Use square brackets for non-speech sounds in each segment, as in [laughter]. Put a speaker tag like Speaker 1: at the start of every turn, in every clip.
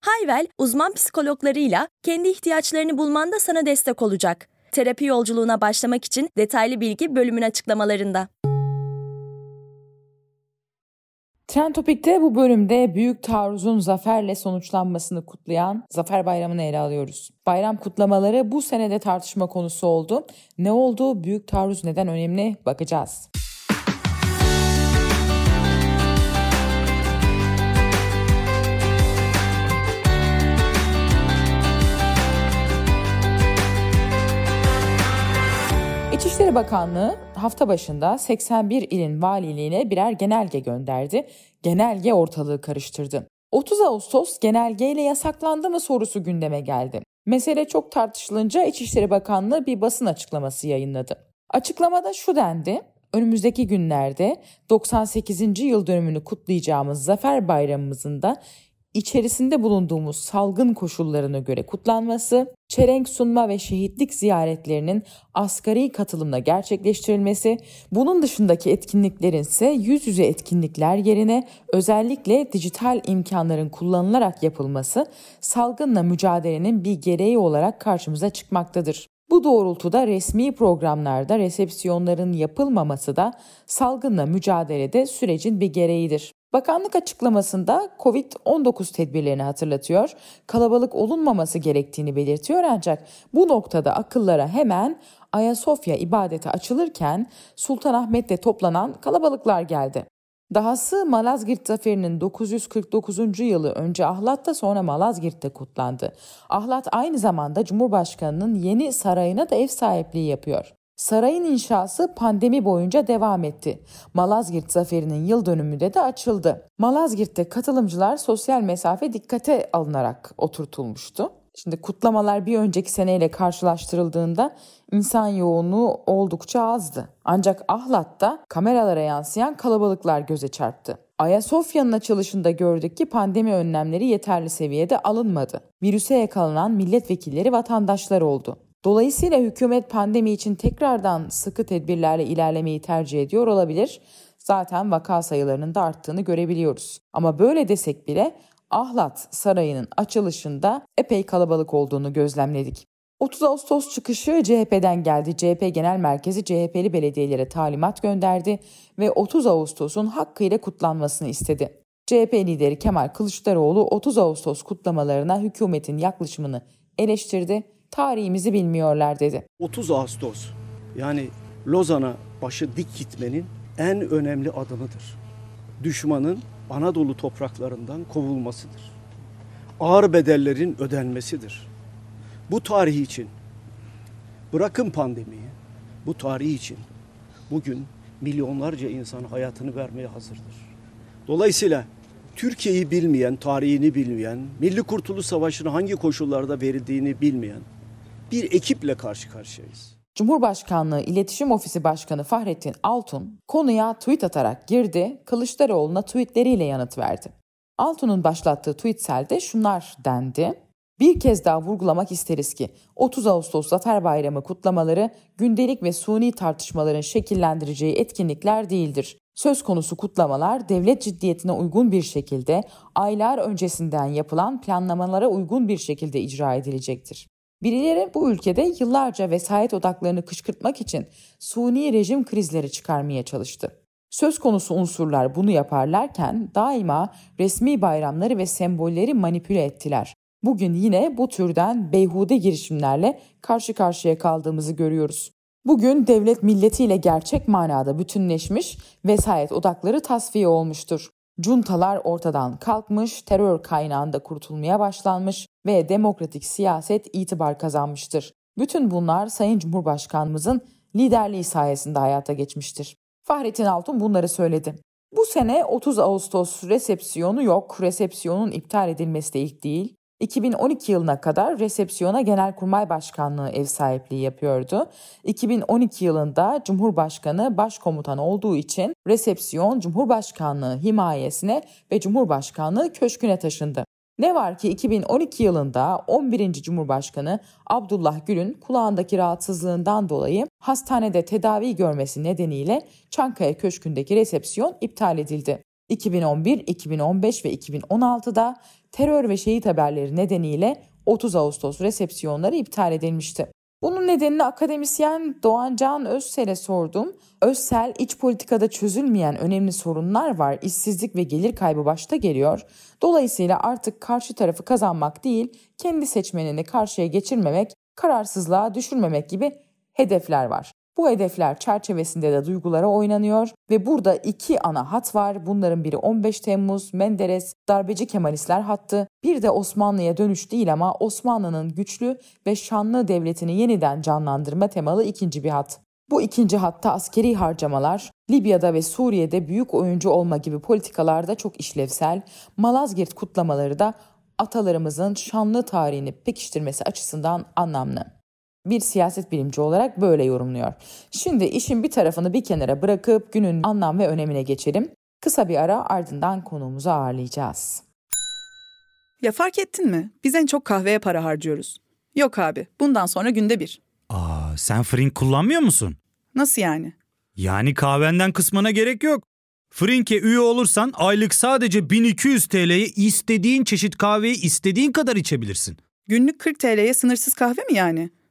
Speaker 1: Hayvel, uzman psikologlarıyla kendi ihtiyaçlarını bulmanda sana destek olacak. Terapi yolculuğuna başlamak için detaylı bilgi bölümün açıklamalarında.
Speaker 2: Trend Topik'te bu bölümde Büyük Taarruz'un zaferle sonuçlanmasını kutlayan Zafer Bayramı'nı ele alıyoruz. Bayram kutlamaları bu senede tartışma konusu oldu. Ne oldu? Büyük Taarruz neden önemli? Bakacağız. İçişleri Bakanlığı hafta başında 81 ilin valiliğine birer genelge gönderdi. Genelge ortalığı karıştırdı. 30 Ağustos genelgeyle yasaklandı mı sorusu gündeme geldi. Mesele çok tartışılınca İçişleri Bakanlığı bir basın açıklaması yayınladı. Açıklamada şu dendi. Önümüzdeki günlerde 98. yıl dönümünü kutlayacağımız Zafer Bayramımızın da içerisinde bulunduğumuz salgın koşullarına göre kutlanması, çelenk sunma ve şehitlik ziyaretlerinin asgari katılımla gerçekleştirilmesi, bunun dışındaki etkinliklerin ise yüz yüze etkinlikler yerine özellikle dijital imkanların kullanılarak yapılması salgınla mücadelenin bir gereği olarak karşımıza çıkmaktadır. Bu doğrultuda resmi programlarda resepsiyonların yapılmaması da salgınla mücadelede sürecin bir gereğidir. Bakanlık açıklamasında COVID-19 tedbirlerini hatırlatıyor, kalabalık olunmaması gerektiğini belirtiyor ancak bu noktada akıllara hemen Ayasofya ibadete açılırken Sultanahmet'te toplanan kalabalıklar geldi. Dahası Malazgirt Zaferi'nin 949. yılı önce Ahlat'ta sonra Malazgirt'te kutlandı. Ahlat aynı zamanda Cumhurbaşkanı'nın yeni sarayına da ev sahipliği yapıyor. Sarayın inşası pandemi boyunca devam etti. Malazgirt Zaferi'nin yıl dönümünde de açıldı. Malazgirt'te katılımcılar sosyal mesafe dikkate alınarak oturtulmuştu. Şimdi kutlamalar bir önceki seneyle karşılaştırıldığında insan yoğunluğu oldukça azdı. Ancak Ahlat'ta kameralara yansıyan kalabalıklar göze çarptı. Ayasofya'nın açılışında gördük ki pandemi önlemleri yeterli seviyede alınmadı. Virüse yakalanan milletvekilleri vatandaşlar oldu. Dolayısıyla hükümet pandemi için tekrardan sıkı tedbirlerle ilerlemeyi tercih ediyor olabilir. Zaten vaka sayılarının da arttığını görebiliyoruz. Ama böyle desek bile Ahlat Sarayı'nın açılışında epey kalabalık olduğunu gözlemledik. 30 Ağustos çıkışı CHP'den geldi. CHP Genel Merkezi CHP'li belediyelere talimat gönderdi ve 30 Ağustos'un hakkıyla kutlanmasını istedi. CHP lideri Kemal Kılıçdaroğlu 30 Ağustos kutlamalarına hükümetin yaklaşımını eleştirdi tarihimizi bilmiyorlar dedi.
Speaker 3: 30 Ağustos yani Lozan'a başı dik gitmenin en önemli adımıdır. Düşmanın Anadolu topraklarından kovulmasıdır. Ağır bedellerin ödenmesidir. Bu tarih için bırakın pandemiyi, bu tarih için bugün milyonlarca insan hayatını vermeye hazırdır. Dolayısıyla Türkiye'yi bilmeyen, tarihini bilmeyen, Milli Kurtuluş Savaşı'nın hangi koşullarda verildiğini bilmeyen bir ekiple karşı karşıyayız.
Speaker 2: Cumhurbaşkanlığı İletişim Ofisi Başkanı Fahrettin Altun konuya tweet atarak girdi, Kılıçdaroğlu'na tweetleriyle yanıt verdi. Altun'un başlattığı tweetselde şunlar dendi. Bir kez daha vurgulamak isteriz ki 30 Ağustos Zafer Bayramı kutlamaları gündelik ve suni tartışmaların şekillendireceği etkinlikler değildir. Söz konusu kutlamalar devlet ciddiyetine uygun bir şekilde aylar öncesinden yapılan planlamalara uygun bir şekilde icra edilecektir. Birileri bu ülkede yıllarca vesayet odaklarını kışkırtmak için suni rejim krizleri çıkarmaya çalıştı. Söz konusu unsurlar bunu yaparlarken daima resmi bayramları ve sembolleri manipüle ettiler. Bugün yine bu türden beyhude girişimlerle karşı karşıya kaldığımızı görüyoruz. Bugün devlet milletiyle gerçek manada bütünleşmiş, vesayet odakları tasfiye olmuştur. Cuntalar ortadan kalkmış, terör kaynağında kurtulmaya başlanmış ve demokratik siyaset itibar kazanmıştır. Bütün bunlar Sayın Cumhurbaşkanımızın liderliği sayesinde hayata geçmiştir. Fahrettin Altun bunları söyledi. Bu sene 30 Ağustos resepsiyonu yok. Resepsiyonun iptal edilmesi de ilk değil. 2012 yılına kadar resepsiyona Genelkurmay Başkanlığı ev sahipliği yapıyordu. 2012 yılında Cumhurbaşkanı başkomutan olduğu için resepsiyon Cumhurbaşkanlığı himayesine ve Cumhurbaşkanlığı köşküne taşındı. Ne var ki 2012 yılında 11. Cumhurbaşkanı Abdullah Gül'ün kulağındaki rahatsızlığından dolayı hastanede tedavi görmesi nedeniyle Çankaya Köşkü'ndeki resepsiyon iptal edildi. 2011, 2015 ve 2016'da terör ve şehit haberleri nedeniyle 30 Ağustos resepsiyonları iptal edilmişti. Bunun nedenini akademisyen Doğan Can Özsel'e sordum. Özsel, iç politikada çözülmeyen önemli sorunlar var. İşsizlik ve gelir kaybı başta geliyor. Dolayısıyla artık karşı tarafı kazanmak değil, kendi seçmenini karşıya geçirmemek, kararsızlığa düşürmemek gibi hedefler var. Bu hedefler çerçevesinde de duygulara oynanıyor ve burada iki ana hat var. Bunların biri 15 Temmuz, Menderes, darbeci Kemalistler hattı. Bir de Osmanlı'ya dönüş değil ama Osmanlı'nın güçlü ve şanlı devletini yeniden canlandırma temalı ikinci bir hat. Bu ikinci hatta askeri harcamalar, Libya'da ve Suriye'de büyük oyuncu olma gibi politikalarda çok işlevsel, Malazgirt kutlamaları da atalarımızın şanlı tarihini pekiştirmesi açısından anlamlı bir siyaset bilimci olarak böyle yorumluyor. Şimdi işin bir tarafını bir kenara bırakıp günün anlam ve önemine geçelim. Kısa bir ara ardından konuğumuzu ağırlayacağız.
Speaker 4: Ya fark ettin mi? Biz en çok kahveye para harcıyoruz. Yok abi, bundan sonra günde bir.
Speaker 5: Aa, sen Frink kullanmıyor musun?
Speaker 4: Nasıl yani?
Speaker 5: Yani kahvenden kısmına gerek yok. Frink'e üye olursan aylık sadece 1200 TL'ye istediğin çeşit kahveyi istediğin kadar içebilirsin.
Speaker 4: Günlük 40 TL'ye sınırsız kahve mi yani?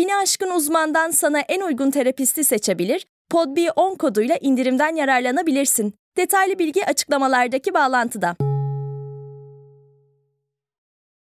Speaker 1: Bini aşkın uzmandan sana en uygun terapisti seçebilir, podb10 koduyla indirimden yararlanabilirsin. Detaylı bilgi açıklamalardaki bağlantıda.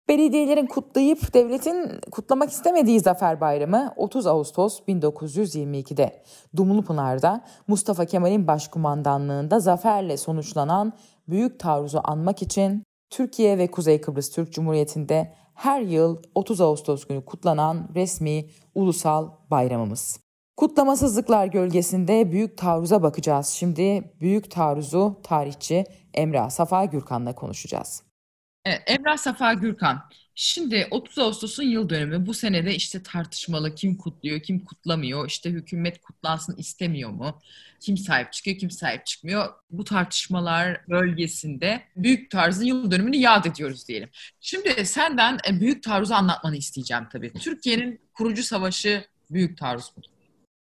Speaker 2: Belediyelerin kutlayıp devletin kutlamak istemediği Zafer Bayramı 30 Ağustos 1922'de Dumlupınar'da Mustafa Kemal'in başkumandanlığında zaferle sonuçlanan büyük taarruzu anmak için Türkiye ve Kuzey Kıbrıs Türk Cumhuriyeti'nde her yıl 30 Ağustos günü kutlanan resmi ulusal bayramımız. Kutlamasızlıklar gölgesinde Büyük Taarruz'a bakacağız. Şimdi Büyük Taarruz'u tarihçi Emrah Safa Gürkan'la konuşacağız.
Speaker 6: Evet, Emrah Safa Gürkan. Şimdi 30 Ağustos'un yıl dönümü. Bu senede işte tartışmalı kim kutluyor, kim kutlamıyor. İşte hükümet kutlansın istemiyor mu? Kim sahip çıkıyor, kim sahip çıkmıyor. Bu tartışmalar bölgesinde büyük tarzın yıl dönümünü yad ediyoruz diyelim. Şimdi senden e, büyük taarruzu anlatmanı isteyeceğim tabii. Türkiye'nin kurucu savaşı büyük taarruz mudur?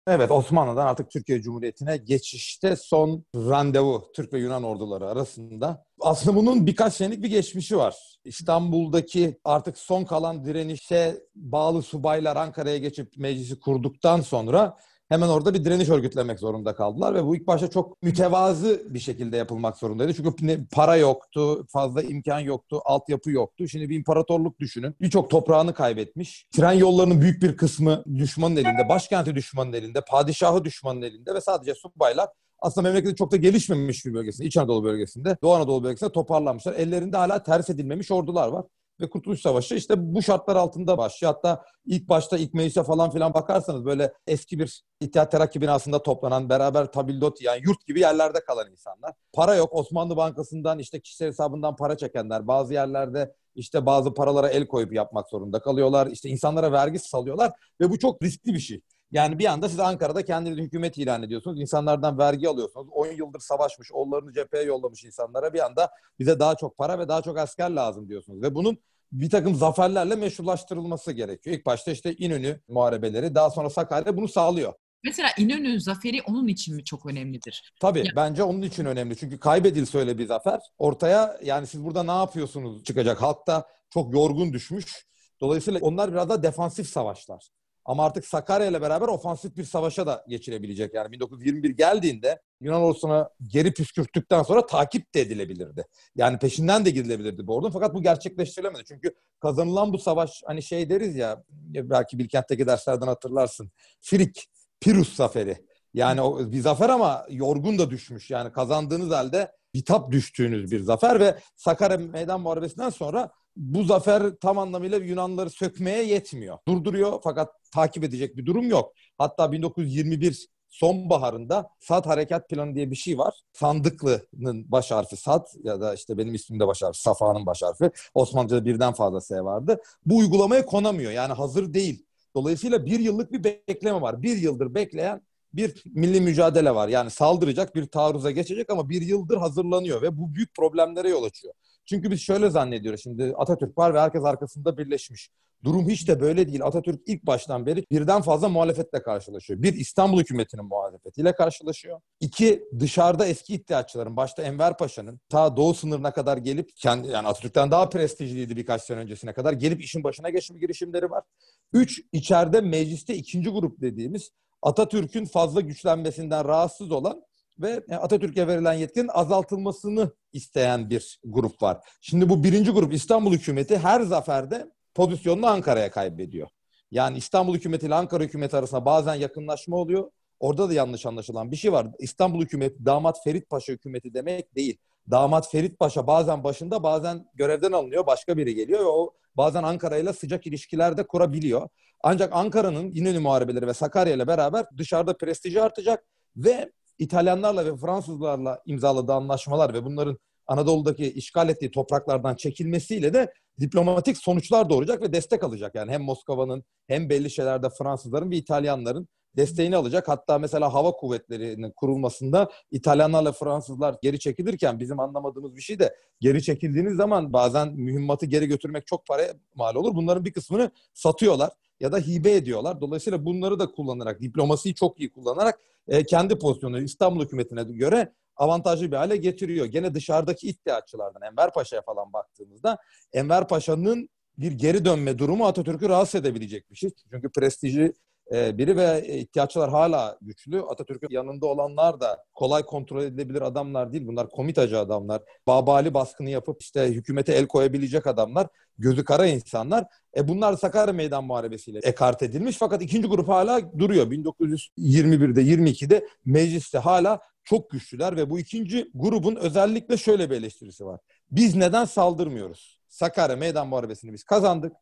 Speaker 7: Evet Osmanlı'dan artık Türkiye Cumhuriyeti'ne geçişte son randevu Türk ve Yunan orduları arasında. Aslında bunun birkaç senelik bir geçmişi var. İstanbul'daki artık son kalan direnişe bağlı subaylar Ankara'ya geçip meclisi kurduktan sonra hemen orada bir direniş örgütlemek zorunda kaldılar ve bu ilk başta çok mütevazı bir şekilde yapılmak zorundaydı. Çünkü para yoktu, fazla imkan yoktu, altyapı yoktu. Şimdi bir imparatorluk düşünün. Birçok toprağını kaybetmiş. Tren yollarının büyük bir kısmı düşmanın elinde, başkenti düşmanın elinde, padişahı düşmanın elinde ve sadece subaylar aslında memleketin çok da gelişmemiş bir bölgesinde, İç Anadolu bölgesinde, Doğu Anadolu bölgesinde toparlanmışlar. Ellerinde hala ters edilmemiş ordular var ve Kurtuluş Savaşı işte bu şartlar altında başlıyor. Hatta ilk başta ilk meclise falan filan bakarsanız böyle eski bir İttihat Terakki binasında toplanan beraber tabildot yani yurt gibi yerlerde kalan insanlar. Para yok. Osmanlı Bankası'ndan işte kişisel hesabından para çekenler. Bazı yerlerde işte bazı paralara el koyup yapmak zorunda kalıyorlar. İşte insanlara vergi salıyorlar ve bu çok riskli bir şey. Yani bir anda siz Ankara'da kendinizi hükümet ilan ediyorsunuz. İnsanlardan vergi alıyorsunuz. 10 yıldır savaşmış, onlarını cepheye yollamış insanlara bir anda bize daha çok para ve daha çok asker lazım diyorsunuz. Ve bunun bir takım zaferlerle meşrulaştırılması gerekiyor. İlk başta işte İnönü muharebeleri, daha sonra Sakarya bunu sağlıyor.
Speaker 6: Mesela İnönü zaferi onun için mi çok önemlidir?
Speaker 7: Tabii ya. bence onun için önemli. Çünkü kaybedilse öyle bir zafer ortaya yani siz burada ne yapıyorsunuz çıkacak. Halk da çok yorgun düşmüş. Dolayısıyla onlar biraz da defansif savaşlar. Ama artık Sakarya ile beraber ofansif bir savaşa da geçilebilecek. Yani 1921 geldiğinde Yunan ordusuna geri püskürttükten sonra takip de edilebilirdi. Yani peşinden de gidilebilirdi bu ordunun. Fakat bu gerçekleştirilemedi. Çünkü kazanılan bu savaş hani şey deriz ya belki Bilkent'teki derslerden hatırlarsın. Frik, Pirus zaferi. Yani o bir zafer ama yorgun da düşmüş. Yani kazandığınız halde bitap düştüğünüz bir zafer ve Sakarya Meydan Muharebesi'nden sonra bu zafer tam anlamıyla Yunanlıları sökmeye yetmiyor. Durduruyor fakat takip edecek bir durum yok. Hatta 1921 sonbaharında SAD Harekat Planı diye bir şey var. Sandıklı'nın baş harfi SAD ya da işte benim ismimde baş harfi Safa'nın baş harfi. Osmanlıca'da birden fazla S vardı. Bu uygulamaya konamıyor yani hazır değil. Dolayısıyla bir yıllık bir bekleme var. Bir yıldır bekleyen bir milli mücadele var. Yani saldıracak, bir taarruza geçecek ama bir yıldır hazırlanıyor ve bu büyük problemlere yol açıyor. Çünkü biz şöyle zannediyoruz şimdi Atatürk var ve herkes arkasında birleşmiş. Durum hiç de böyle değil. Atatürk ilk baştan beri birden fazla muhalefetle karşılaşıyor. Bir İstanbul hükümetinin muhalefetiyle karşılaşıyor. İki dışarıda eski iddiatçıların başta Enver Paşa'nın ta doğu sınırına kadar gelip kendi yani Atatürk'ten daha prestijliydi birkaç sene öncesine kadar gelip işin başına geçme girişimleri var. Üç içeride mecliste ikinci grup dediğimiz Atatürk'ün fazla güçlenmesinden rahatsız olan ve Atatürk'e verilen yetkinin azaltılmasını isteyen bir grup var. Şimdi bu birinci grup İstanbul hükümeti her zaferde pozisyonunu Ankara'ya kaybediyor. Yani İstanbul hükümeti ile Ankara hükümeti arasında bazen yakınlaşma oluyor. Orada da yanlış anlaşılan bir şey var. İstanbul hükümeti damat Ferit Paşa hükümeti demek değil. Damat Ferit Paşa bazen başında bazen görevden alınıyor. Başka biri geliyor ve o bazen Ankara ile sıcak ilişkiler de kurabiliyor. Ancak Ankara'nın İnönü Muharebeleri ve Sakarya ile beraber dışarıda prestiji artacak ve İtalyanlarla ve Fransızlarla imzaladığı anlaşmalar ve bunların Anadolu'daki işgal ettiği topraklardan çekilmesiyle de diplomatik sonuçlar doğuracak ve destek alacak. Yani hem Moskova'nın hem belli şeylerde Fransızların ve İtalyanların desteğini alacak. Hatta mesela hava kuvvetlerinin kurulmasında İtalyanlarla Fransızlar geri çekilirken bizim anlamadığımız bir şey de geri çekildiğiniz zaman bazen mühimmatı geri götürmek çok para mal olur. Bunların bir kısmını satıyorlar ya da hibe ediyorlar. Dolayısıyla bunları da kullanarak, diplomasiyi çok iyi kullanarak e, kendi pozisyonu İstanbul hükümetine göre avantajlı bir hale getiriyor. Gene dışarıdaki iddiatçılardan Enver Paşa'ya falan baktığımızda Enver Paşa'nın bir geri dönme durumu Atatürk'ü rahatsız edebilecek bir şey. Çünkü prestiji biri ve ihtiyaçlar hala güçlü. Atatürk'ün yanında olanlar da kolay kontrol edilebilir adamlar değil. Bunlar komitacı adamlar. Babali baskını yapıp işte hükümete el koyabilecek adamlar. Gözü kara insanlar. E bunlar Sakarya Meydan Muharebesi'yle ekart edilmiş. Fakat ikinci grup hala duruyor. 1921'de 22'de mecliste hala çok güçlüler ve bu ikinci grubun özellikle şöyle bir eleştirisi var. Biz neden saldırmıyoruz? Sakarya Meydan Muharebesi'ni biz kazandık.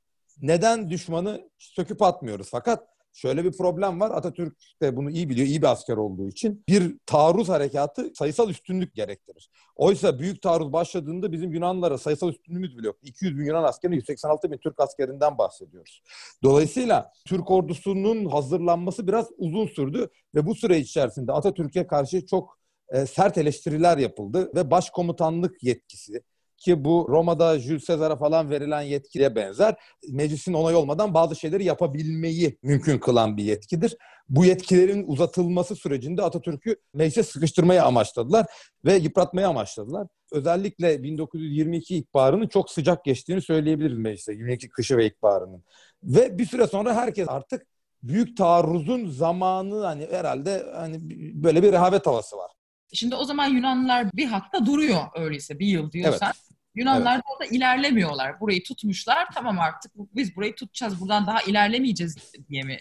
Speaker 7: Neden düşmanı söküp atmıyoruz? Fakat şöyle bir problem var. Atatürk de bunu iyi biliyor, iyi bir asker olduğu için. Bir taarruz harekatı sayısal üstünlük gerektirir. Oysa büyük taarruz başladığında bizim Yunanlara sayısal üstünlüğümüz bile yok. 200 bin Yunan askeri, 186 bin Türk askerinden bahsediyoruz. Dolayısıyla Türk ordusunun hazırlanması biraz uzun sürdü ve bu süre içerisinde Atatürk'e karşı çok e, sert eleştiriler yapıldı ve başkomutanlık yetkisi, ki bu Roma'da Jules Caesar'a falan verilen yetkiye benzer. Meclisin onay olmadan bazı şeyleri yapabilmeyi mümkün kılan bir yetkidir. Bu yetkilerin uzatılması sürecinde Atatürk'ü meclise sıkıştırmaya amaçladılar ve yıpratmaya amaçladılar. Özellikle 1922 ikbarının çok sıcak geçtiğini söyleyebiliriz meclise. 22 kışı ve ikbarının. Ve bir süre sonra herkes artık büyük taarruzun zamanı hani herhalde hani böyle bir rehavet havası var.
Speaker 6: Şimdi o zaman Yunanlılar bir hatta duruyor öyleyse bir yıl diyorsan. Evet. Yunanlar evet. da ilerlemiyorlar. Burayı tutmuşlar. Tamam artık biz burayı tutacağız. Buradan daha ilerlemeyeceğiz diye mi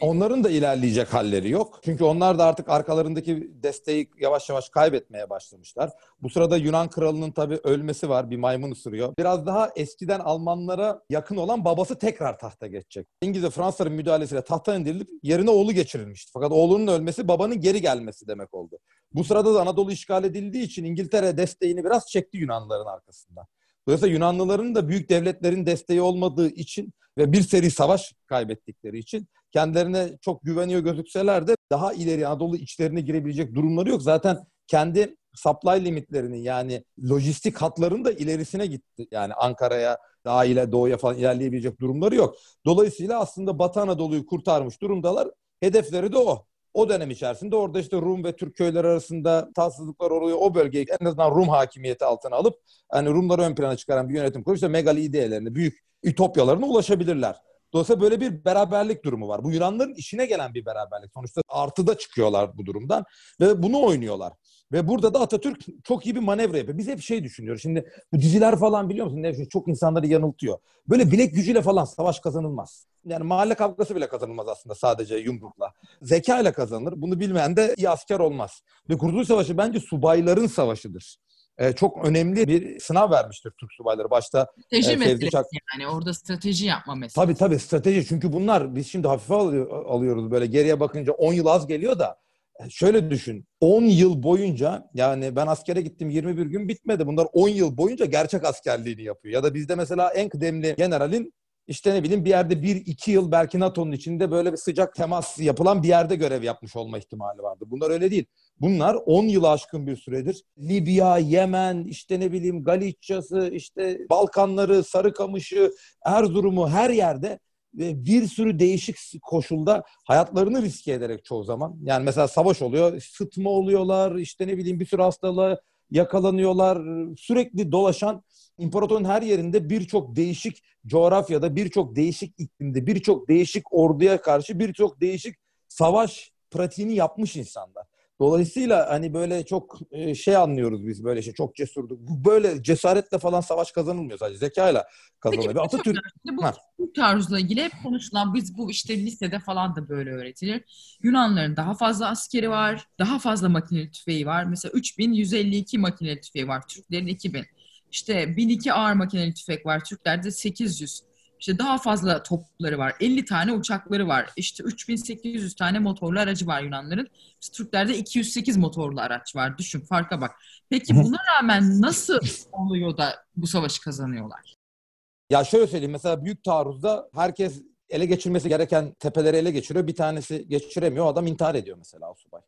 Speaker 7: Onların da ilerleyecek halleri yok. Çünkü onlar da artık arkalarındaki desteği yavaş yavaş kaybetmeye başlamışlar. Bu sırada Yunan kralının tabii ölmesi var. Bir maymun ısırıyor. Biraz daha eskiden Almanlara yakın olan babası tekrar tahta geçecek. İngiliz ve Fransızların müdahalesiyle tahta indirilip yerine oğlu geçirilmişti. Fakat oğlunun ölmesi babanın geri gelmesi demek oldu. Bu sırada da Anadolu işgal edildiği için İngiltere desteğini biraz çekti Yunanlıların arkasından. Dolayısıyla Yunanlıların da büyük devletlerin desteği olmadığı için ve bir seri savaş kaybettikleri için kendilerine çok güveniyor gözükseler de daha ileri Anadolu içlerine girebilecek durumları yok. Zaten kendi supply limitlerini yani lojistik hatların da ilerisine gitti. Yani Ankara'ya daha ile doğuya falan ilerleyebilecek durumları yok. Dolayısıyla aslında Batı Anadolu'yu kurtarmış durumdalar. Hedefleri de o. O dönem içerisinde orada işte Rum ve Türk köyleri arasında tatsızlıklar oluyor. O bölgeyi en azından Rum hakimiyeti altına alıp hani Rumları ön plana çıkaran bir yönetim kurup işte megali idealerine, büyük ütopyalarına ulaşabilirler. Dolayısıyla böyle bir beraberlik durumu var. Bu Yunanların işine gelen bir beraberlik. Sonuçta artıda çıkıyorlar bu durumdan ve bunu oynuyorlar. Ve burada da Atatürk çok iyi bir manevra yapıyor. Biz hep şey düşünüyoruz. Şimdi bu diziler falan biliyor musun? Ne, çok insanları yanıltıyor. Böyle bilek gücüyle falan savaş kazanılmaz. Yani mahalle kavgası bile kazanılmaz aslında sadece yumrukla. Zeka ile kazanılır. Bunu bilmeyen de iyi asker olmaz. Ve Kurtuluş Savaşı bence subayların savaşıdır. Ee, çok önemli bir sınav vermiştir Türk subayları. Başta
Speaker 6: Strateji
Speaker 7: e,
Speaker 6: meselesi
Speaker 7: Çak-
Speaker 6: yani orada strateji yapma meselesi.
Speaker 7: Tabii tabii strateji. Çünkü bunlar biz şimdi hafife alıyor- alıyoruz böyle geriye bakınca 10 yıl az geliyor da e, şöyle düşün. 10 yıl boyunca yani ben askere gittim 21 gün bitmedi. Bunlar 10 yıl boyunca gerçek askerliğini yapıyor. Ya da bizde mesela en kıdemli generalin işte ne bileyim bir yerde 1-2 yıl belki NATO'nun içinde böyle bir sıcak temas yapılan bir yerde görev yapmış olma ihtimali vardı. Bunlar öyle değil. Bunlar 10 yılı aşkın bir süredir Libya, Yemen, işte ne bileyim Galicia'sı, işte Balkanları, Sarıkamış'ı, Erzurum'u her yerde bir sürü değişik koşulda hayatlarını riske ederek çoğu zaman. Yani mesela savaş oluyor, sıtma oluyorlar, işte ne bileyim bir sürü hastalığa yakalanıyorlar. Sürekli dolaşan imparatorun her yerinde birçok değişik coğrafyada, birçok değişik iklimde, birçok değişik orduya karşı birçok değişik savaş pratiğini yapmış insanlar. Dolayısıyla hani böyle çok e, şey anlıyoruz biz böyle şey çok cesurduk. Böyle cesaretle falan savaş kazanılmıyor sadece zekayla kazanılıyor.
Speaker 6: Peki,
Speaker 7: Bir Atatürk
Speaker 6: bu
Speaker 7: Ha.
Speaker 6: Taarruzla ilgili hep konuşulan biz bu işte lisede falan da böyle öğretilir. Yunanların daha fazla askeri var, daha fazla makineli tüfeği var. Mesela 3152 makineli tüfeği var, Türklerin 2000. İşte 1002 ağır makineli tüfek var, Türklerde 800. İşte daha fazla topları var. 50 tane uçakları var. İşte 3800 tane motorlu aracı var Yunanların. İşte Türklerde 208 motorlu araç var. Düşün farka bak. Peki buna rağmen nasıl oluyor da bu savaşı kazanıyorlar?
Speaker 7: Ya şöyle söyleyeyim mesela büyük taarruzda herkes ele geçirmesi gereken tepeleri ele geçiriyor. Bir tanesi geçiremiyor. O adam intihar ediyor mesela o subay.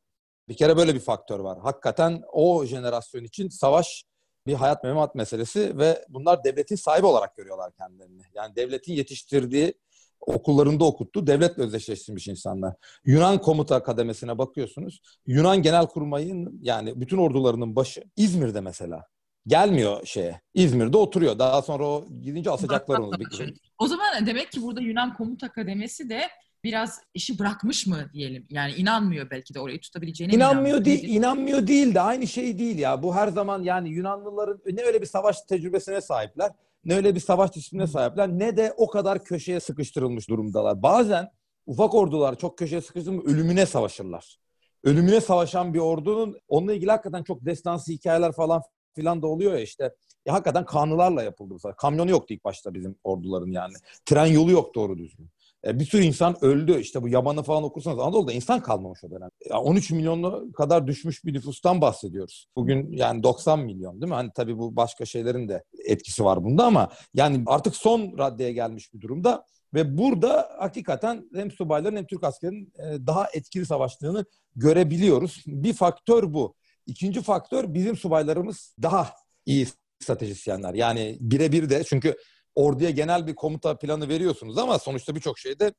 Speaker 7: Bir kere böyle bir faktör var. Hakikaten o jenerasyon için savaş bir hayat memat meselesi ve bunlar devletin sahibi olarak görüyorlar kendilerini. Yani devletin yetiştirdiği, okullarında okuttuğu, devletle özdeşleştirmiş insanlar. Yunan komuta kademesine bakıyorsunuz. Yunan Genelkurmay'ın yani bütün ordularının başı İzmir'de mesela. Gelmiyor şeye. İzmir'de oturuyor. Daha sonra o gidince asacaklar onu. Bir-
Speaker 6: O zaman demek ki burada Yunan Komuta Akademisi de biraz işi bırakmış mı diyelim. Yani inanmıyor belki de orayı tutabileceğine
Speaker 7: İnanmıyor değil,
Speaker 6: Nedir?
Speaker 7: inanmıyor değil de aynı şey değil ya. Bu her zaman yani Yunanlıların ne öyle bir savaş tecrübesine sahipler, ne öyle bir savaş disiplinine sahipler, ne de o kadar köşeye sıkıştırılmış durumdalar. Bazen ufak ordular çok köşeye sıkıştırılmış ölümüne savaşırlar. Ölümüne savaşan bir ordunun onunla ilgili hakikaten çok destansı hikayeler falan filan da oluyor ya işte. Ya hakikaten kanlılarla yapıldı bu savaş. Kamyonu yoktu ilk başta bizim orduların yani. Tren yolu yok doğru düzgün. E, bir sürü insan öldü. İşte bu Yaman'ı falan okursanız Anadolu'da insan kalmamış o dönem. Ya 13 milyonu kadar düşmüş bir nüfustan bahsediyoruz. Bugün yani 90 milyon değil mi? Hani tabii bu başka şeylerin de etkisi var bunda ama yani artık son raddeye gelmiş bir durumda. Ve burada hakikaten hem subayların hem Türk askerinin e, daha etkili savaştığını görebiliyoruz. Bir faktör bu. İkinci faktör bizim subaylarımız daha iyi stratejisyenler. Yani birebir de çünkü orduya genel bir komuta planı veriyorsunuz ama sonuçta birçok şeyde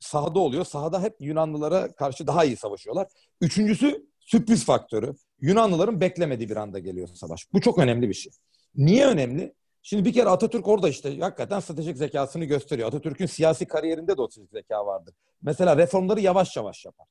Speaker 7: sahada oluyor. Sahada hep Yunanlılara karşı daha iyi savaşıyorlar. Üçüncüsü sürpriz faktörü. Yunanlıların beklemediği bir anda geliyor savaş. Bu çok önemli bir şey. Niye önemli? Şimdi bir kere Atatürk orada işte hakikaten stratejik zekasını gösteriyor. Atatürk'ün siyasi kariyerinde de o stratejik zeka vardır. Mesela reformları yavaş yavaş yapar.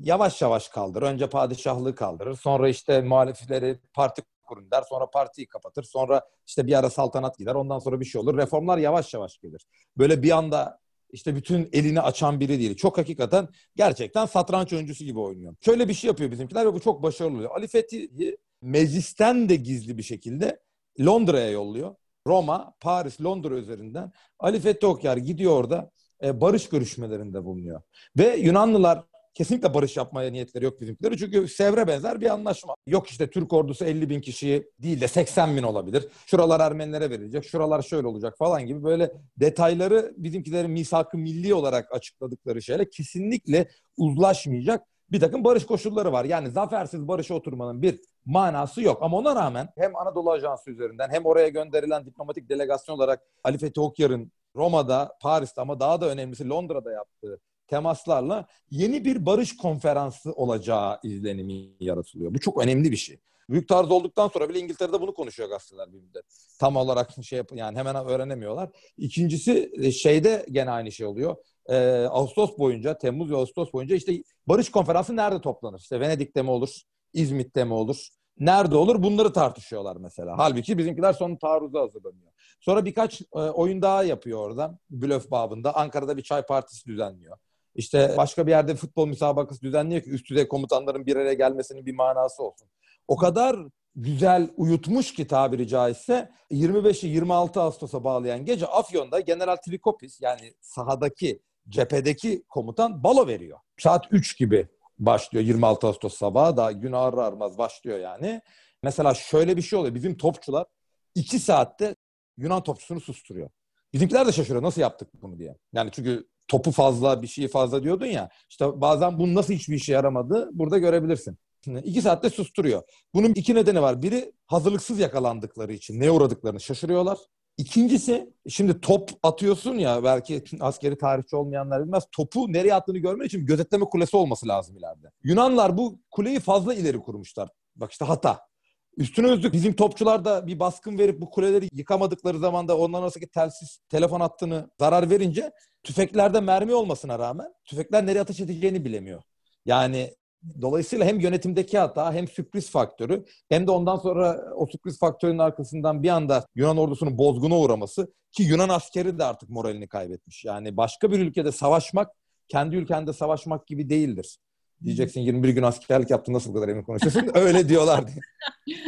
Speaker 7: Yavaş yavaş kaldırır. Önce padişahlığı kaldırır. Sonra işte muhalifleri parti kurun der. Sonra partiyi kapatır. Sonra işte bir ara saltanat gider. Ondan sonra bir şey olur. Reformlar yavaş yavaş gelir. Böyle bir anda işte bütün elini açan biri değil. Çok hakikaten gerçekten satranç oyuncusu gibi oynuyor. Şöyle bir şey yapıyor bizimkiler ve bu çok başarılı oluyor. Ali Fethi'yi meclisten de gizli bir şekilde Londra'ya yolluyor. Roma, Paris, Londra üzerinden Ali Fethi Okyar gidiyor orada e, barış görüşmelerinde bulunuyor. Ve Yunanlılar kesinlikle barış yapmaya niyetleri yok bizimkileri. Çünkü Sevre benzer bir anlaşma. Yok işte Türk ordusu 50 bin kişi değil de 80 bin olabilir. Şuralar Ermenilere verilecek, şuralar şöyle olacak falan gibi böyle detayları bizimkilerin misak-ı milli olarak açıkladıkları şeyle kesinlikle uzlaşmayacak bir takım barış koşulları var. Yani zafersiz barışa oturmanın bir manası yok. Ama ona rağmen hem Anadolu Ajansı üzerinden hem oraya gönderilen diplomatik delegasyon olarak Ali Fethi Okyar'ın Roma'da, Paris'te ama daha da önemlisi Londra'da yaptığı temaslarla yeni bir barış konferansı olacağı izlenimi yaratılıyor. Bu çok önemli bir şey. Büyük taarruz olduktan sonra bile İngiltere'de bunu konuşuyor gazeteler bir. Tam olarak şey yap yani hemen öğrenemiyorlar. İkincisi e, şeyde gene aynı şey oluyor. Ee, Ağustos boyunca, Temmuz ve Ağustos boyunca işte Barış Konferansı nerede toplanır? İşte Venedik'te mi olur? İzmit'te mi olur? Nerede olur? Bunları tartışıyorlar mesela. Halbuki bizimkiler son taarruza hazırlanıyor. Sonra birkaç e, oyun daha yapıyor orada. Blöf babında. Ankara'da bir çay partisi düzenliyor. İşte başka bir yerde futbol müsabakası düzenliyor ki üst düzey komutanların bir araya gelmesinin bir manası olsun. O kadar güzel uyutmuş ki tabiri caizse 25'i 26 Ağustos'a bağlayan gece Afyon'da General Trikopis yani sahadaki cephedeki komutan balo veriyor. Saat 3 gibi başlıyor 26 Ağustos sabahı da gün ağır ağırmaz başlıyor yani. Mesela şöyle bir şey oluyor. Bizim topçular 2 saatte Yunan topçusunu susturuyor. Bizimkiler de şaşırıyor nasıl yaptık bunu diye. Yani çünkü topu fazla bir şeyi fazla diyordun ya. İşte bazen bunun nasıl hiçbir işe yaramadı burada görebilirsin. İki saatte susturuyor. Bunun iki nedeni var. Biri hazırlıksız yakalandıkları için neye uğradıklarını şaşırıyorlar. İkincisi şimdi top atıyorsun ya belki [laughs] askeri tarihçi olmayanlar bilmez. Topu nereye attığını görmek için gözetleme kulesi olması lazım ileride. Yunanlar bu kuleyi fazla ileri kurmuşlar. Bak işte hata. Üstüne üstlük bizim topçular da bir baskın verip bu kuleleri yıkamadıkları zaman da onların arasındaki telsiz telefon hattını zarar verince tüfeklerde mermi olmasına rağmen tüfekler nereye ateş edeceğini bilemiyor. Yani dolayısıyla hem yönetimdeki hata hem sürpriz faktörü hem de ondan sonra o sürpriz faktörün arkasından bir anda Yunan ordusunun bozguna uğraması ki Yunan askeri de artık moralini kaybetmiş. Yani başka bir ülkede savaşmak kendi ülkende savaşmak gibi değildir. Diyeceksin 21 gün askerlik yaptın nasıl bu kadar emin konuşuyorsun? [laughs] Öyle diyorlar diye.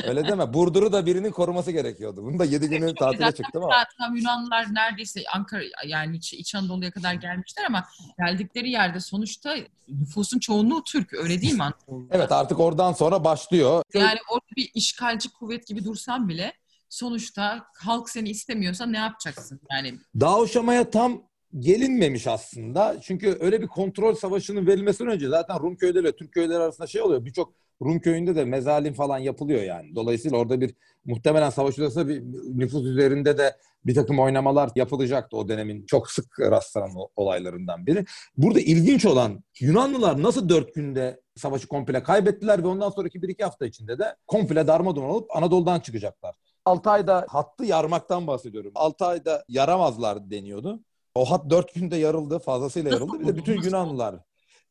Speaker 7: Öyle deme. Burdur'u da birinin koruması gerekiyordu. Bunu da 7 günü tatile çıktım ama.
Speaker 6: Zaten Yunanlılar neredeyse Ankara yani İç, İç Anadolu'ya kadar gelmişler ama geldikleri yerde sonuçta nüfusun çoğunluğu Türk. Öyle değil mi Anadolu'da?
Speaker 7: Evet artık oradan sonra başlıyor.
Speaker 6: Yani orada bir işgalci kuvvet gibi dursan bile sonuçta halk seni istemiyorsa ne yapacaksın? Yani
Speaker 7: Dağ Uşama'ya tam gelinmemiş aslında. Çünkü öyle bir kontrol savaşının verilmesinden önce zaten Rum köyleri Türk köyleri arasında şey oluyor. Birçok Rum köyünde de mezalim falan yapılıyor yani. Dolayısıyla orada bir muhtemelen savaş odasında bir nüfus üzerinde de bir takım oynamalar yapılacaktı o dönemin çok sık rastlanan olaylarından biri. Burada ilginç olan Yunanlılar nasıl dört günde savaşı komple kaybettiler ve ondan sonraki bir iki hafta içinde de komple darmadağın olup Anadolu'dan çıkacaklar. 6 ayda hattı yarmaktan bahsediyorum. 6 ayda yaramazlar deniyordu. O hat dört günde yarıldı, fazlasıyla yarıldı. Bir de bütün Yunanlılar.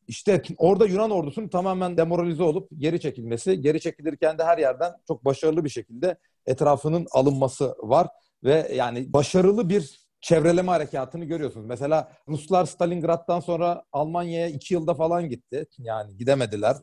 Speaker 7: İşte orada Yunan ordusunun tamamen demoralize olup geri çekilmesi, geri çekilirken de her yerden çok başarılı bir şekilde etrafının alınması var ve yani başarılı bir çevreleme harekatını görüyorsunuz. Mesela Ruslar Stalingrad'dan sonra Almanya'ya iki yılda falan gitti. Yani gidemediler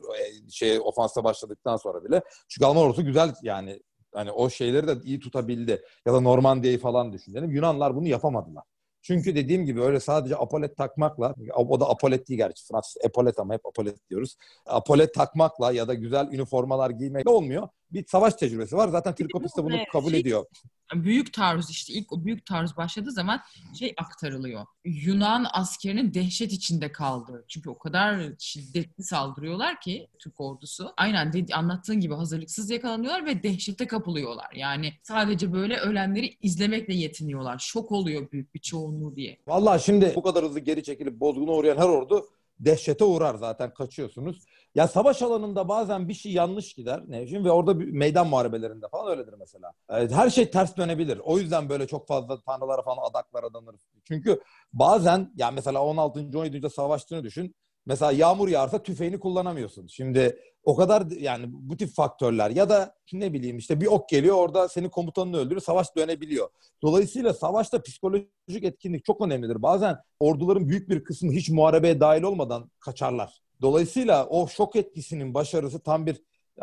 Speaker 7: şey ofansa başladıktan sonra bile. Çünkü Alman ordusu güzel yani hani o şeyleri de iyi tutabildi. Ya da Normandiya'yı falan düşünelim. Yunanlar bunu yapamadılar. Çünkü dediğim gibi öyle sadece apolet takmakla, o da apolet değil gerçi Fransız epolet ama hep apolet diyoruz. Apolet takmakla ya da güzel üniformalar giymekle olmuyor. Bir savaş tecrübesi var. Zaten Trikopis de bunu kabul şey, ediyor
Speaker 6: büyük taarruz işte ilk o büyük taarruz başladığı zaman şey aktarılıyor. Yunan askerinin dehşet içinde kaldığı. Çünkü o kadar şiddetli saldırıyorlar ki Türk ordusu. Aynen dedi, anlattığın gibi hazırlıksız yakalanıyorlar ve dehşete kapılıyorlar. Yani sadece böyle ölenleri izlemekle yetiniyorlar. Şok oluyor büyük bir çoğunluğu diye.
Speaker 7: Vallahi şimdi bu kadar hızlı geri çekilip bozguna uğrayan her ordu dehşete uğrar zaten kaçıyorsunuz. Ya savaş alanında bazen bir şey yanlış gider Nevşin ve orada bir meydan muharebelerinde falan öyledir mesela. Her şey ters dönebilir. O yüzden böyle çok fazla tanrılara falan adaklar adanır. Çünkü bazen yani mesela 16. 17. savaştığını düşün. Mesela yağmur yağarsa tüfeğini kullanamıyorsun. Şimdi o kadar yani bu tip faktörler ya da ne bileyim işte bir ok geliyor orada senin komutanını öldürüyor savaş dönebiliyor. Dolayısıyla savaşta psikolojik etkinlik çok önemlidir. Bazen orduların büyük bir kısmı hiç muharebeye dahil olmadan kaçarlar. Dolayısıyla o şok etkisinin başarısı tam bir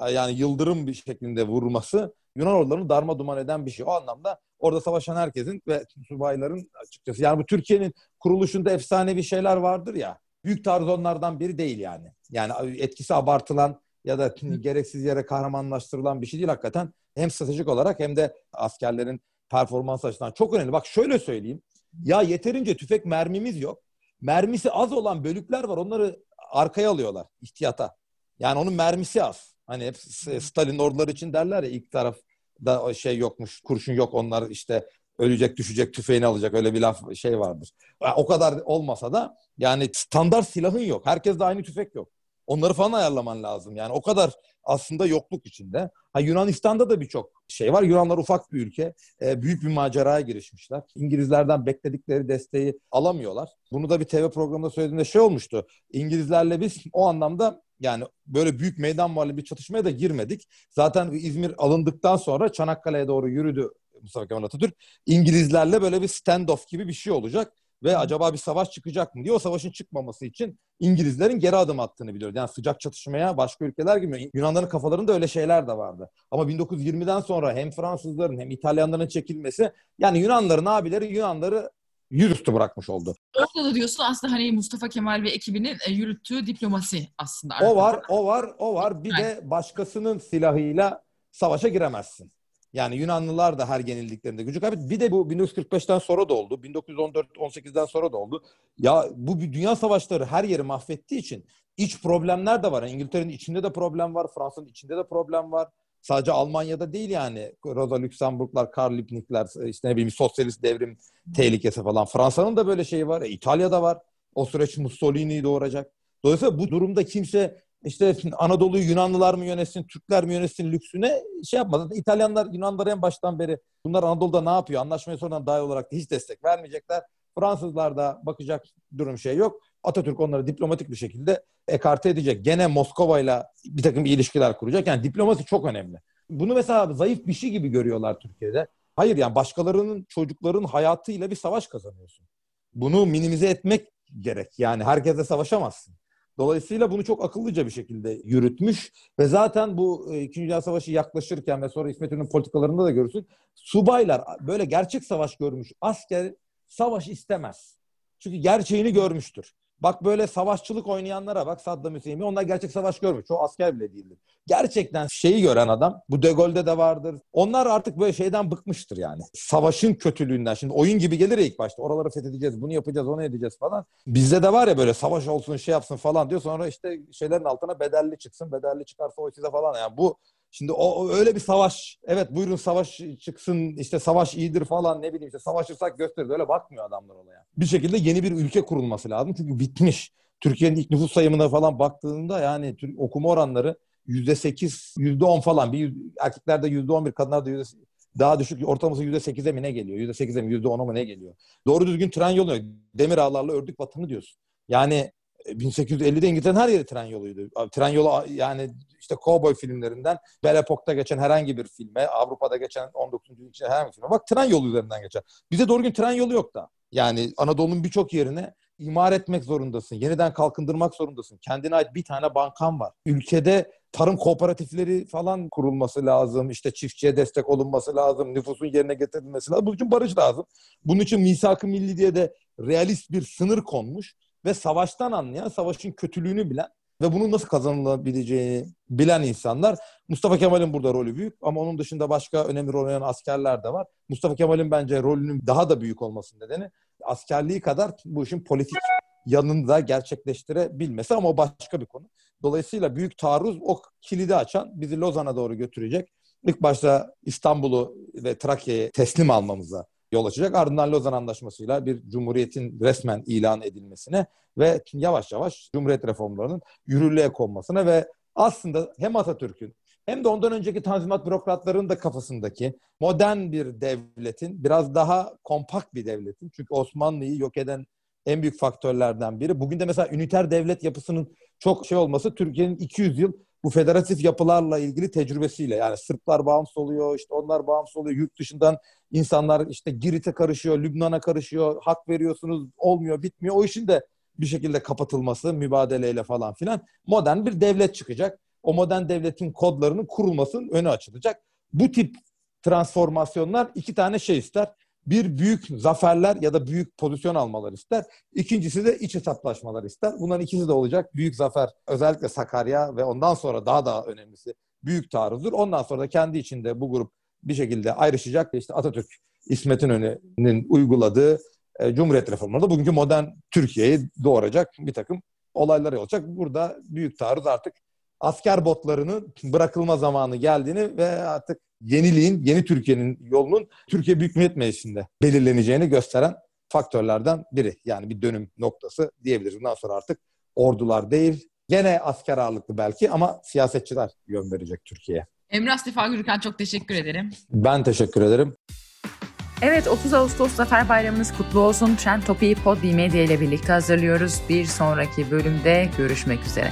Speaker 7: yani yıldırım bir şeklinde vurması Yunan ordularını darma duman eden bir şey. O anlamda orada savaşan herkesin ve subayların açıkçası yani bu Türkiye'nin kuruluşunda efsanevi şeyler vardır ya büyük taarruz onlardan biri değil yani. Yani etkisi abartılan ya da gereksiz yere kahramanlaştırılan bir şey değil hakikaten. Hem stratejik olarak hem de askerlerin performans açısından çok önemli. Bak şöyle söyleyeyim. Ya yeterince tüfek mermimiz yok. Mermisi az olan bölükler var. Onları arkaya alıyorlar ihtiyata. Yani onun mermisi az. Hani hep Stalin orduları için derler ya ilk tarafta şey yokmuş, kurşun yok onlar işte ölecek düşecek tüfeğini alacak öyle bir laf şey vardır. O kadar olmasa da yani standart silahın yok. Herkes de aynı tüfek yok. Onları falan ayarlaman lazım. Yani o kadar aslında yokluk içinde. Ha, Yunanistan'da da birçok şey var. Yunanlar ufak bir ülke. E, büyük bir maceraya girişmişler. İngilizlerden bekledikleri desteği alamıyorlar. Bunu da bir TV programında söylediğimde şey olmuştu. İngilizlerle biz o anlamda yani böyle büyük meydan muhallebi bir çatışmaya da girmedik. Zaten İzmir alındıktan sonra Çanakkale'ye doğru yürüdü Mustafa Kemal Atatürk. İngilizlerle böyle bir standoff gibi bir şey olacak ve acaba bir savaş çıkacak mı diye o savaşın çıkmaması için İngilizlerin geri adım attığını biliyoruz. Yani sıcak çatışmaya başka ülkeler gibi Yunanların kafalarında öyle şeyler de vardı. Ama 1920'den sonra hem Fransızların hem İtalyanların çekilmesi yani Yunanların abileri Yunanları yüzüstü bırakmış oldu.
Speaker 6: Orada da diyorsun aslında hani Mustafa Kemal ve ekibinin e, yürüttüğü diplomasi aslında.
Speaker 7: O var, o var, o var. Bir de başkasının silahıyla savaşa giremezsin. Yani Yunanlılar da her yenildiklerinde gücü kaybetti. Bir de bu 1945'ten sonra da oldu. 1914-18'den sonra da oldu. Ya bu dünya savaşları her yeri mahvettiği için iç problemler de var. İngiltere'nin içinde de problem var. Fransa'nın içinde de problem var. Sadece Almanya'da değil yani. Rosa Luxemburglar, Karl Liebknecht'ler, işte ne bileyim sosyalist devrim tehlikesi falan. Fransa'nın da böyle şeyi var. E, İtalya'da var. O süreç Mussolini'yi doğuracak. Dolayısıyla bu durumda kimse işte [laughs] Anadolu'yu Yunanlılar mı yönetsin, Türkler mi yönetsin lüksüne şey yapmadı. İtalyanlar, Yunanlar en baştan beri bunlar Anadolu'da ne yapıyor? Anlaşmaya sonradan dahil olarak da hiç destek vermeyecekler. Fransızlar da bakacak durum şey yok. Atatürk onları diplomatik bir şekilde ekarte edecek. Gene Moskova ile bir takım ilişkiler kuracak. Yani diplomasi çok önemli. Bunu mesela zayıf bir şey gibi görüyorlar Türkiye'de. Hayır yani başkalarının çocukların hayatıyla bir savaş kazanıyorsun. Bunu minimize etmek gerek. Yani herkese savaşamazsın. Dolayısıyla bunu çok akıllıca bir şekilde yürütmüş ve zaten bu e, İkinci Dünya Savaşı yaklaşırken ve sonra İsmet İnönü'nün politikalarında da görürsün. Subaylar böyle gerçek savaş görmüş asker savaş istemez. Çünkü gerçeğini görmüştür. Bak böyle savaşçılık oynayanlara bak Saddam Hüseyin. Onlar gerçek savaş görmüş. Çoğu asker bile değildir. Gerçekten şeyi gören adam. Bu De Gaulle'de de vardır. Onlar artık böyle şeyden bıkmıştır yani. Savaşın kötülüğünden. Şimdi oyun gibi gelir ya ilk başta. Oraları fethedeceğiz, bunu yapacağız, onu edeceğiz falan. Bizde de var ya böyle savaş olsun, şey yapsın falan diyor. Sonra işte şeylerin altına bedelli çıksın. Bedelli çıkarsa o size falan. Yani bu Şimdi o öyle bir savaş. Evet buyurun savaş çıksın işte savaş iyidir falan ne bileyim işte savaşırsak gösterir. Öyle bakmıyor adamlar olaya. Bir şekilde yeni bir ülke kurulması lazım. Çünkü bitmiş. Türkiye'nin ilk nüfus sayımına falan baktığında yani okuma oranları yüzde sekiz, yüzde on falan. Bir erkeklerde yüzde on bir, kadınlarda yüzde daha düşük. Ortalaması yüzde sekize mi ne geliyor? Yüzde sekize mi, yüzde ona mı ne geliyor? Doğru düzgün tren yolu yok. Demir ağlarla ördük vatanı diyorsun. Yani 1850'de İngiltere'nin her yeri tren yoluydu. Tren yolu yani işte kovboy filmlerinden Belle Epoque'da geçen herhangi bir filme, Avrupa'da geçen 19. yüzyılda herhangi bir filme. Bak tren yolu üzerinden geçer. Bize doğru gün tren yolu yok da. Yani Anadolu'nun birçok yerine imar etmek zorundasın. Yeniden kalkındırmak zorundasın. Kendine ait bir tane bankan var. Ülkede tarım kooperatifleri falan kurulması lazım. İşte çiftçiye destek olunması lazım. Nüfusun yerine getirilmesi lazım. Bunun için barış lazım. Bunun için misak-ı milli diye de realist bir sınır konmuş ve savaştan anlayan, savaşın kötülüğünü bilen ve bunun nasıl kazanılabileceğini bilen insanlar. Mustafa Kemal'in burada rolü büyük ama onun dışında başka önemli rol oynayan askerler de var. Mustafa Kemal'in bence rolünün daha da büyük olmasının nedeni askerliği kadar bu işin politik yanını da gerçekleştirebilmesi ama o başka bir konu. Dolayısıyla büyük taarruz o kilidi açan bizi Lozan'a doğru götürecek. İlk başta İstanbul'u ve Trakya'yı teslim almamıza yol açacak. Ardından Lozan Anlaşması'yla bir cumhuriyetin resmen ilan edilmesine ve yavaş yavaş cumhuriyet reformlarının yürürlüğe konmasına ve aslında hem Atatürk'ün hem de ondan önceki tanzimat bürokratlarının da kafasındaki modern bir devletin, biraz daha kompakt bir devletin. Çünkü Osmanlı'yı yok eden en büyük faktörlerden biri. Bugün de mesela üniter devlet yapısının çok şey olması Türkiye'nin 200 yıl bu federatif yapılarla ilgili tecrübesiyle yani Sırplar bağımsız oluyor, işte onlar bağımsız oluyor, yurt dışından insanlar işte Girit'e karışıyor, Lübnan'a karışıyor, hak veriyorsunuz, olmuyor, bitmiyor. O işin de bir şekilde kapatılması, mübadeleyle falan filan modern bir devlet çıkacak. O modern devletin kodlarının kurulmasının önü açılacak. Bu tip transformasyonlar iki tane şey ister. Bir büyük zaferler ya da büyük pozisyon almalar ister. İkincisi de iç hesaplaşmalar ister. Bunların ikisi de olacak. Büyük zafer özellikle Sakarya ve ondan sonra daha da önemlisi büyük taarruzdur. Ondan sonra da kendi içinde bu grup bir şekilde ayrışacak. İşte Atatürk, İsmet İnönü'nün uyguladığı e, Cumhuriyet reformları da bugünkü modern Türkiye'yi doğuracak bir takım olaylar olacak. Burada büyük taarruz artık asker botlarının bırakılma zamanı geldiğini ve artık yeniliğin, yeni Türkiye'nin yolunun Türkiye Büyük Millet Meclisi'nde belirleneceğini gösteren faktörlerden biri. Yani bir dönüm noktası diyebiliriz. Bundan sonra artık ordular değil, Gene asker ağırlıklı belki ama siyasetçiler yön verecek Türkiye'ye.
Speaker 6: Emrah Sefa Gürkan çok teşekkür ederim.
Speaker 7: Ben teşekkür ederim.
Speaker 2: Evet 30 Ağustos Zafer Bayramınız kutlu olsun. Trend Topi'yi Podbi Medya ile birlikte hazırlıyoruz. Bir sonraki bölümde görüşmek üzere.